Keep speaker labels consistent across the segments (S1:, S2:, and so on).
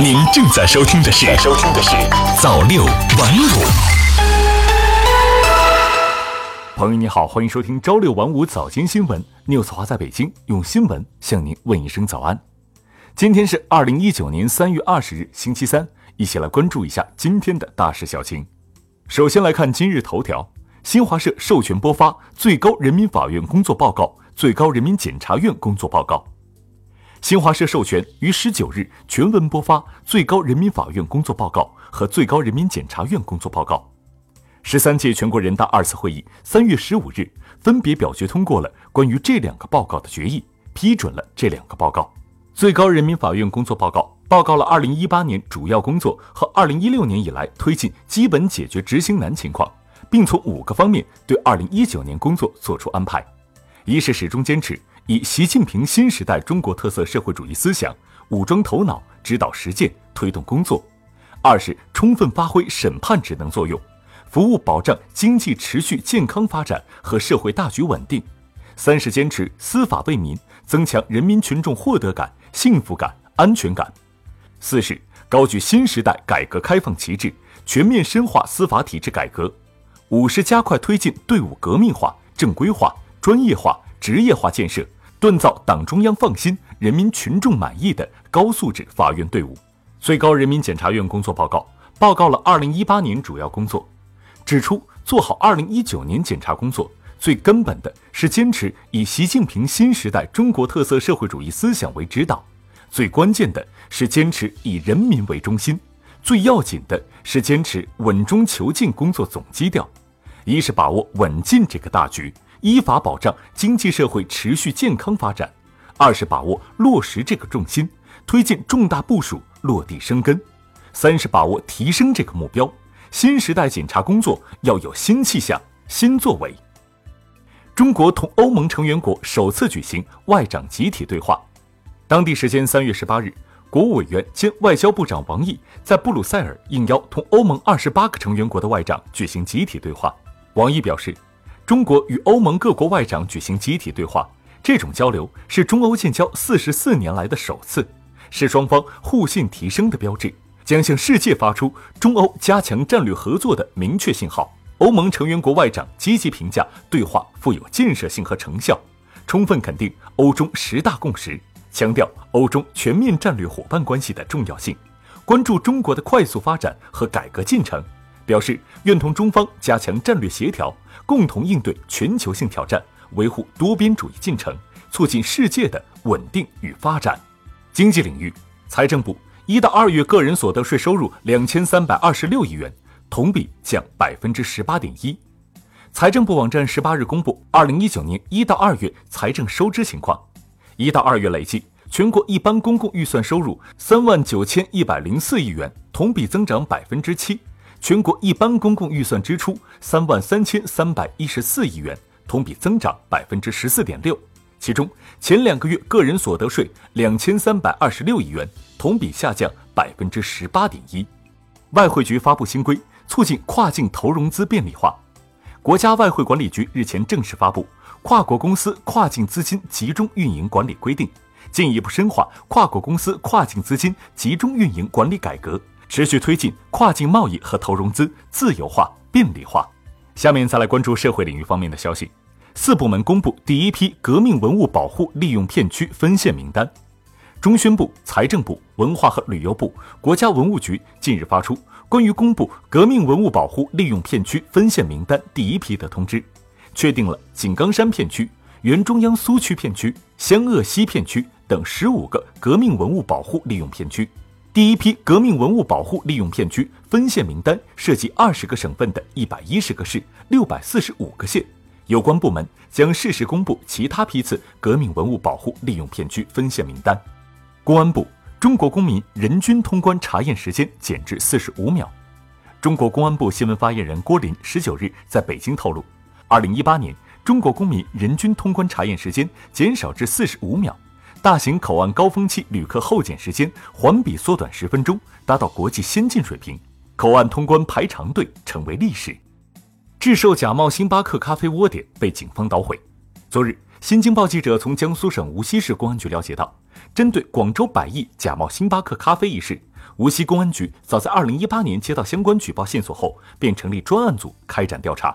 S1: 您正在收听的是《收听的是早六晚五》。朋友你好，欢迎收听朝六晚五早间新闻。News 华在北京用新闻向您问一声早安。今天是二零一九年三月二十日，星期三，一起来关注一下今天的大事小情。首先来看今日头条：新华社授权播发最高人民法院工作报告、最高人民检察院工作报告。新华社授权于十九日全文播发最高人民法院工作报告和最高人民检察院工作报告。十三届全国人大二次会议三月十五日分别表决通过了关于这两个报告的决议，批准了这两个报告。最高人民法院工作报告报告了二零一八年主要工作和二零一六年以来推进基本解决执行难情况，并从五个方面对二零一九年工作作出安排：一是始终坚持。以习近平新时代中国特色社会主义思想武装头脑，指导实践，推动工作；二是充分发挥审判职能作用，服务保障经济持续健康发展和社会大局稳定；三是坚持司法为民，增强人民群众获得感、幸福感、安全感；四是高举新时代改革开放旗帜，全面深化司法体制改革；五是加快推进队伍革命化、正规化、专业化。职业化建设，锻造党中央放心、人民群众满意的高素质法院队伍。最高人民检察院工作报告报告了二零一八年主要工作，指出做好二零一九年检察工作，最根本的是坚持以习近平新时代中国特色社会主义思想为指导，最关键的是坚持以人民为中心，最要紧的是坚持稳中求进工作总基调。一是把握稳进这个大局。依法保障经济社会持续健康发展，二是把握落实这个重心，推进重大部署落地生根，三是把握提升这个目标。新时代检察工作要有新气象、新作为。中国同欧盟成员国首次举行外长集体对话。当地时间三月十八日，国务委员兼外交部长王毅在布鲁塞尔应邀同欧盟二十八个成员国的外长举行集体对话。王毅表示。中国与欧盟各国外长举行集体对话，这种交流是中欧建交四十四年来的首次，是双方互信提升的标志，将向世界发出中欧加强战略合作的明确信号。欧盟成员国外长积极评价对话富有建设性和成效，充分肯定欧中十大共识，强调欧中全面战略伙伴关系的重要性，关注中国的快速发展和改革进程。表示愿同中方加强战略协调，共同应对全球性挑战，维护多边主义进程，促进世界的稳定与发展。经济领域，财政部一到二月个人所得税收入两千三百二十六亿元，同比降百分之十八点一。财政部网站十八日公布二零一九年一到二月财政收支情况，一到二月累计全国一般公共预算收入三万九千一百零四亿元，同比增长百分之七。全国一般公共预算支出三万三千三百一十四亿元，同比增长百分之十四点六。其中前两个月个人所得税两千三百二十六亿元，同比下降百分之十八点一。外汇局发布新规，促进跨境投融资便利化。国家外汇管理局日前正式发布《跨国公司跨境资金集中运营管理规定》，进一步深化跨国公司跨境资金集中运营管理改革。持续推进跨境贸易和投融资自由化便利化。下面再来关注社会领域方面的消息。四部门公布第一批革命文物保护利用片区分线名单。中宣部、财政部、文化和旅游部、国家文物局近日发出关于公布革命文物保护利用片区分线名单第一批的通知，确定了井冈山片区、原中央苏区片区、湘鄂西片区等十五个革命文物保护利用片区。第一批革命文物保护利用片区分线名单涉及二十个省份的一百一十个市、六百四十五个县，有关部门将适时公布其他批次革命文物保护利用片区分线名单。公安部：中国公民人均通关查验时间减至四十五秒。中国公安部新闻发言人郭林十九日在北京透露，二零一八年中国公民人均通关查验时间减少至四十五秒。大型口岸高峰期旅客候检时间环比缩短十分钟，达到国际先进水平，口岸通关排长队成为历史。制售假冒星巴克咖啡窝点被警方捣毁。昨日，新京报记者从江苏省无锡市公安局了解到，针对广州百亿假冒星巴克咖啡一事，无锡公安局早在2018年接到相关举报线索后，便成立专案组开展调查。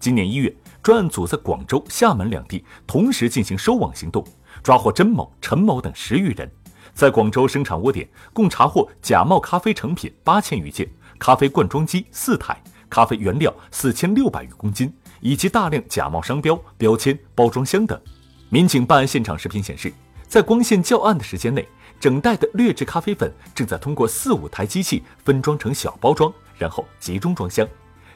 S1: 今年一月，专案组在广州、厦门两地同时进行收网行动，抓获甄某、陈某等十余人。在广州生产窝点，共查获假冒咖啡成品八千余件，咖啡灌装机四台，咖啡原料四千六百余公斤。以及大量假冒商标、标签、包装箱等。民警办案现场视频显示，在光线较暗的时间内，整袋的劣质咖啡粉正在通过四五台机器分装成小包装，然后集中装箱。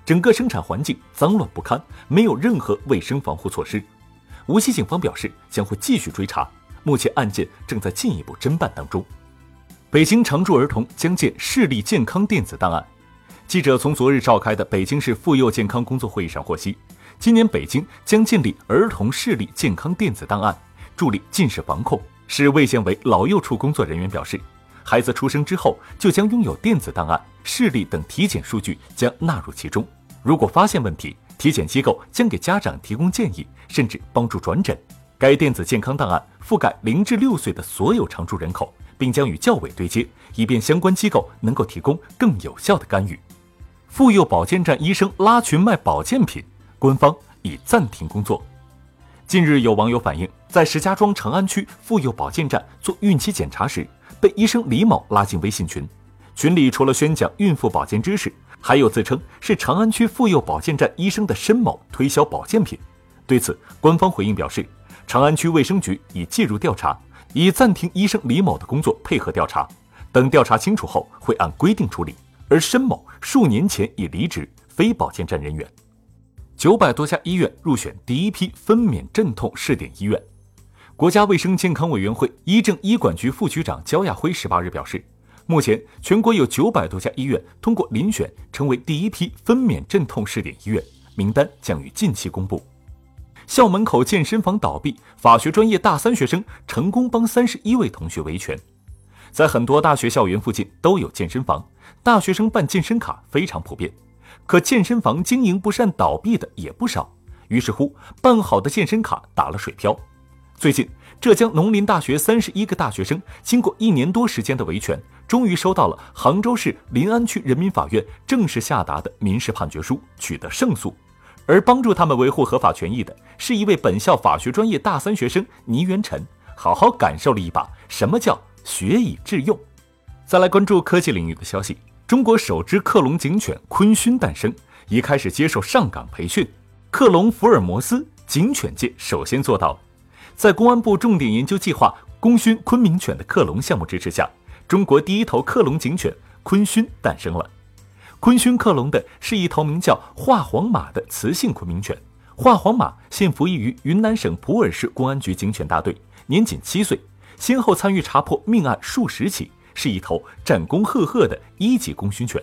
S1: 整个生产环境脏乱不堪，没有任何卫生防护措施。无锡警方表示，将会继续追查，目前案件正在进一步侦办当中。北京常住儿童将建视力健康电子档案。记者从昨日召开的北京市妇幼健康工作会议上获悉。今年北京将建立儿童视力健康电子档案，助力近视防控。市卫健委老幼处工作人员表示，孩子出生之后就将拥有电子档案，视力等体检数据将纳入其中。如果发现问题，体检机构将给家长提供建议，甚至帮助转诊。该电子健康档案覆盖零至六岁的所有常住人口，并将与教委对接，以便相关机构能够提供更有效的干预。妇幼保健站医生拉群卖保健品。官方已暂停工作。近日，有网友反映，在石家庄长安区妇幼保健站做孕期检查时，被医生李某拉进微信群。群里除了宣讲孕妇保健知识，还有自称是长安区妇幼保健站医生的申某推销保健品。对此，官方回应表示，长安区卫生局已介入调查，已暂停医生李某的工作，配合调查。等调查清楚后，会按规定处理。而申某数年前已离职，非保健站人员。九百多家医院入选第一批分娩镇痛试点医院。国家卫生健康委员会医政医管局副局长焦亚辉十八日表示，目前全国有九百多家医院通过遴选成为第一批分娩镇痛试点医院，名单将于近期公布。校门口健身房倒闭，法学专业大三学生成功帮三十一位同学维权。在很多大学校园附近都有健身房，大学生办健身卡非常普遍。可健身房经营不善倒闭的也不少，于是乎办好的健身卡打了水漂。最近，浙江农林大学三十一个大学生经过一年多时间的维权，终于收到了杭州市临安区人民法院正式下达的民事判决书，取得胜诉。而帮助他们维护合法权益的是一位本校法学专业大三学生倪元辰，好好感受了一把什么叫学以致用。再来关注科技领域的消息。中国首只克隆警犬昆勋诞生，已开始接受上岗培训。克隆福尔摩斯，警犬界首先做到。在公安部重点研究计划“功勋昆明犬”的克隆项目支持下，中国第一头克隆警犬昆勋诞生了。昆勋克隆的是一头名叫华黄马的雌性昆明犬。华黄马现服役于云南省普洱市公安局警犬大队，年仅七岁，先后参与查破命案数十起。是一头战功赫赫的一级功勋犬，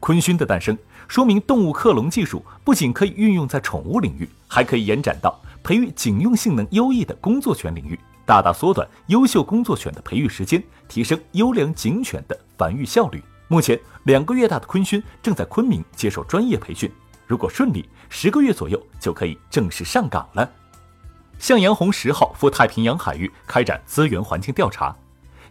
S1: 昆勋的诞生说明动物克隆技术不仅可以运用在宠物领域，还可以延展到培育警用性能优异的工作犬领域，大大缩短优秀工作犬的培育时间，提升优良警犬的繁育效率。目前，两个月大的昆勋正在昆明接受专业培训，如果顺利，十个月左右就可以正式上岗了。向阳红十号赴太平洋海域开展资源环境调查。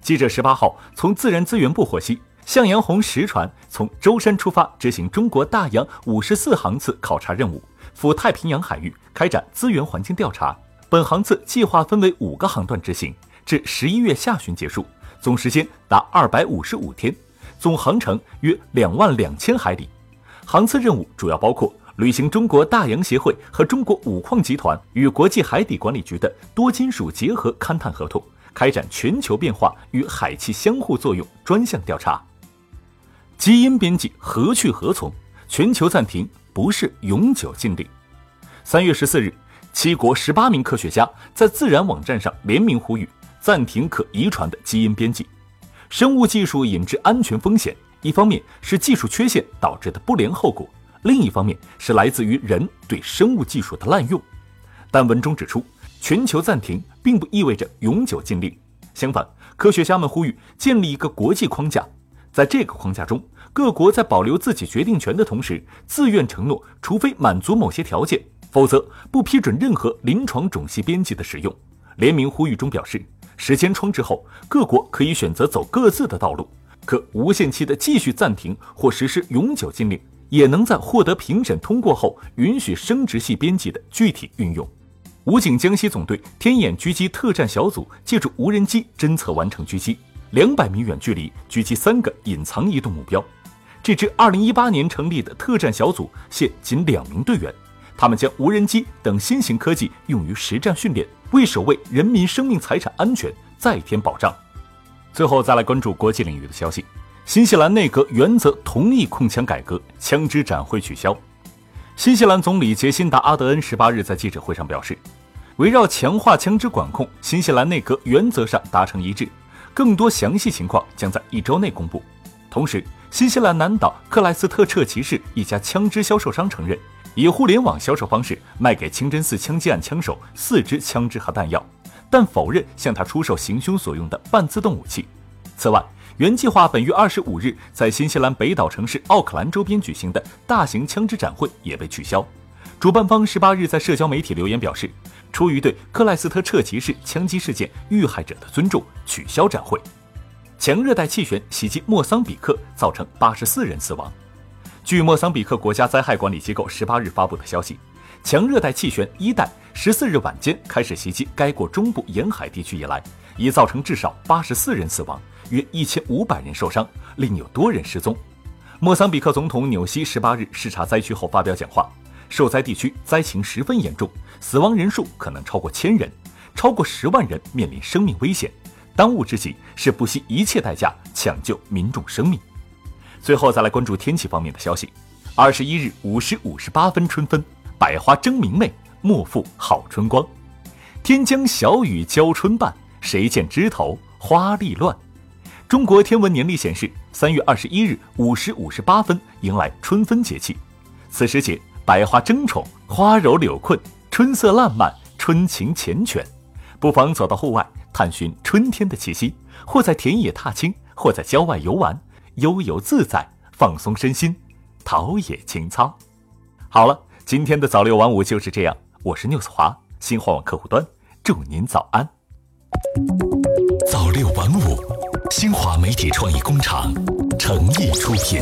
S1: 记者十八号从自然资源部获悉，向阳红十船从舟山出发，执行中国大洋五十四航次考察任务，赴太平洋海域开展资源环境调查。本航次计划分为五个航段执行，至十一月下旬结束，总时间达二百五十五天，总航程约两万两千海里。航次任务主要包括履行中国大洋协会和中国五矿集团与国际海底管理局的多金属结合勘探合同。开展全球变化与海气相互作用专项调查。基因编辑何去何从？全球暂停不是永久禁令。三月十四日，七国十八名科学家在自然网站上联名呼吁暂停可遗传的基因编辑。生物技术引致安全风险，一方面是技术缺陷导致的不良后果，另一方面是来自于人对生物技术的滥用。但文中指出。全球暂停并不意味着永久禁令，相反，科学家们呼吁建立一个国际框架，在这个框架中，各国在保留自己决定权的同时，自愿承诺，除非满足某些条件，否则不批准任何临床种系编辑的使用。联名呼吁中表示，时间窗之后，各国可以选择走各自的道路，可无限期的继续暂停或实施永久禁令，也能在获得评审通过后允许生殖系编辑的具体运用。武警江西总队天眼狙击特战小组借助无人机侦测完成狙击，两百米远距离狙击三个隐藏移动目标。这支二零一八年成立的特战小组现仅两名队员，他们将无人机等新型科技用于实战训练，为守卫人民生命财产安全再添保障。最后再来关注国际领域的消息：新西兰内阁原则同意控枪改革，枪支展会取消。新西兰总理杰辛达·阿德恩十八日在记者会上表示，围绕强化枪支管控，新西兰内阁原则上达成一致，更多详细情况将在一周内公布。同时，新西兰南岛克莱斯特彻骑士一家枪支销售商承认，以互联网销售方式卖给清真寺枪击案枪手四支枪支和弹药，但否认向他出售行凶所用的半自动武器。此外，原计划本月二十五日在新西兰北岛城市奥克兰周边举行的大型枪支展会也被取消。主办方十八日在社交媒体留言表示，出于对克莱斯特彻奇市枪击事件遇害者的尊重，取消展会。强热带气旋袭击莫桑比克，造成八十四人死亡。据莫桑比克国家灾害管理机构十八日发布的消息，强热带气旋伊代十四日晚间开始袭击该国中部沿海地区以来，已造成至少八十四人死亡。约一千五百人受伤，另有多人失踪。莫桑比克总统纽西十八日视察灾区后发表讲话，受灾地区灾情十分严重，死亡人数可能超过千人，超过十万人面临生命危险。当务之急是不惜一切代价抢救民众生命。最后再来关注天气方面的消息：二十一日五时五十八分，春分，百花争明媚，莫负好春光。天将小雨浇春半，谁见枝头花力乱？中国天文年历显示，三月二十一日五时五十八分迎来春分节气。此时节，百花争宠，花柔柳困，春色烂漫，春情缱绻。不妨走到户外，探寻春天的气息，或在田野踏青，或在郊外游玩，悠游自在，放松身心，陶冶情操。好了，今天的早六晚五就是这样。我是 news 华，新华网客户端，祝您早安。
S2: 早六晚五。新华媒体创意工厂诚意出品。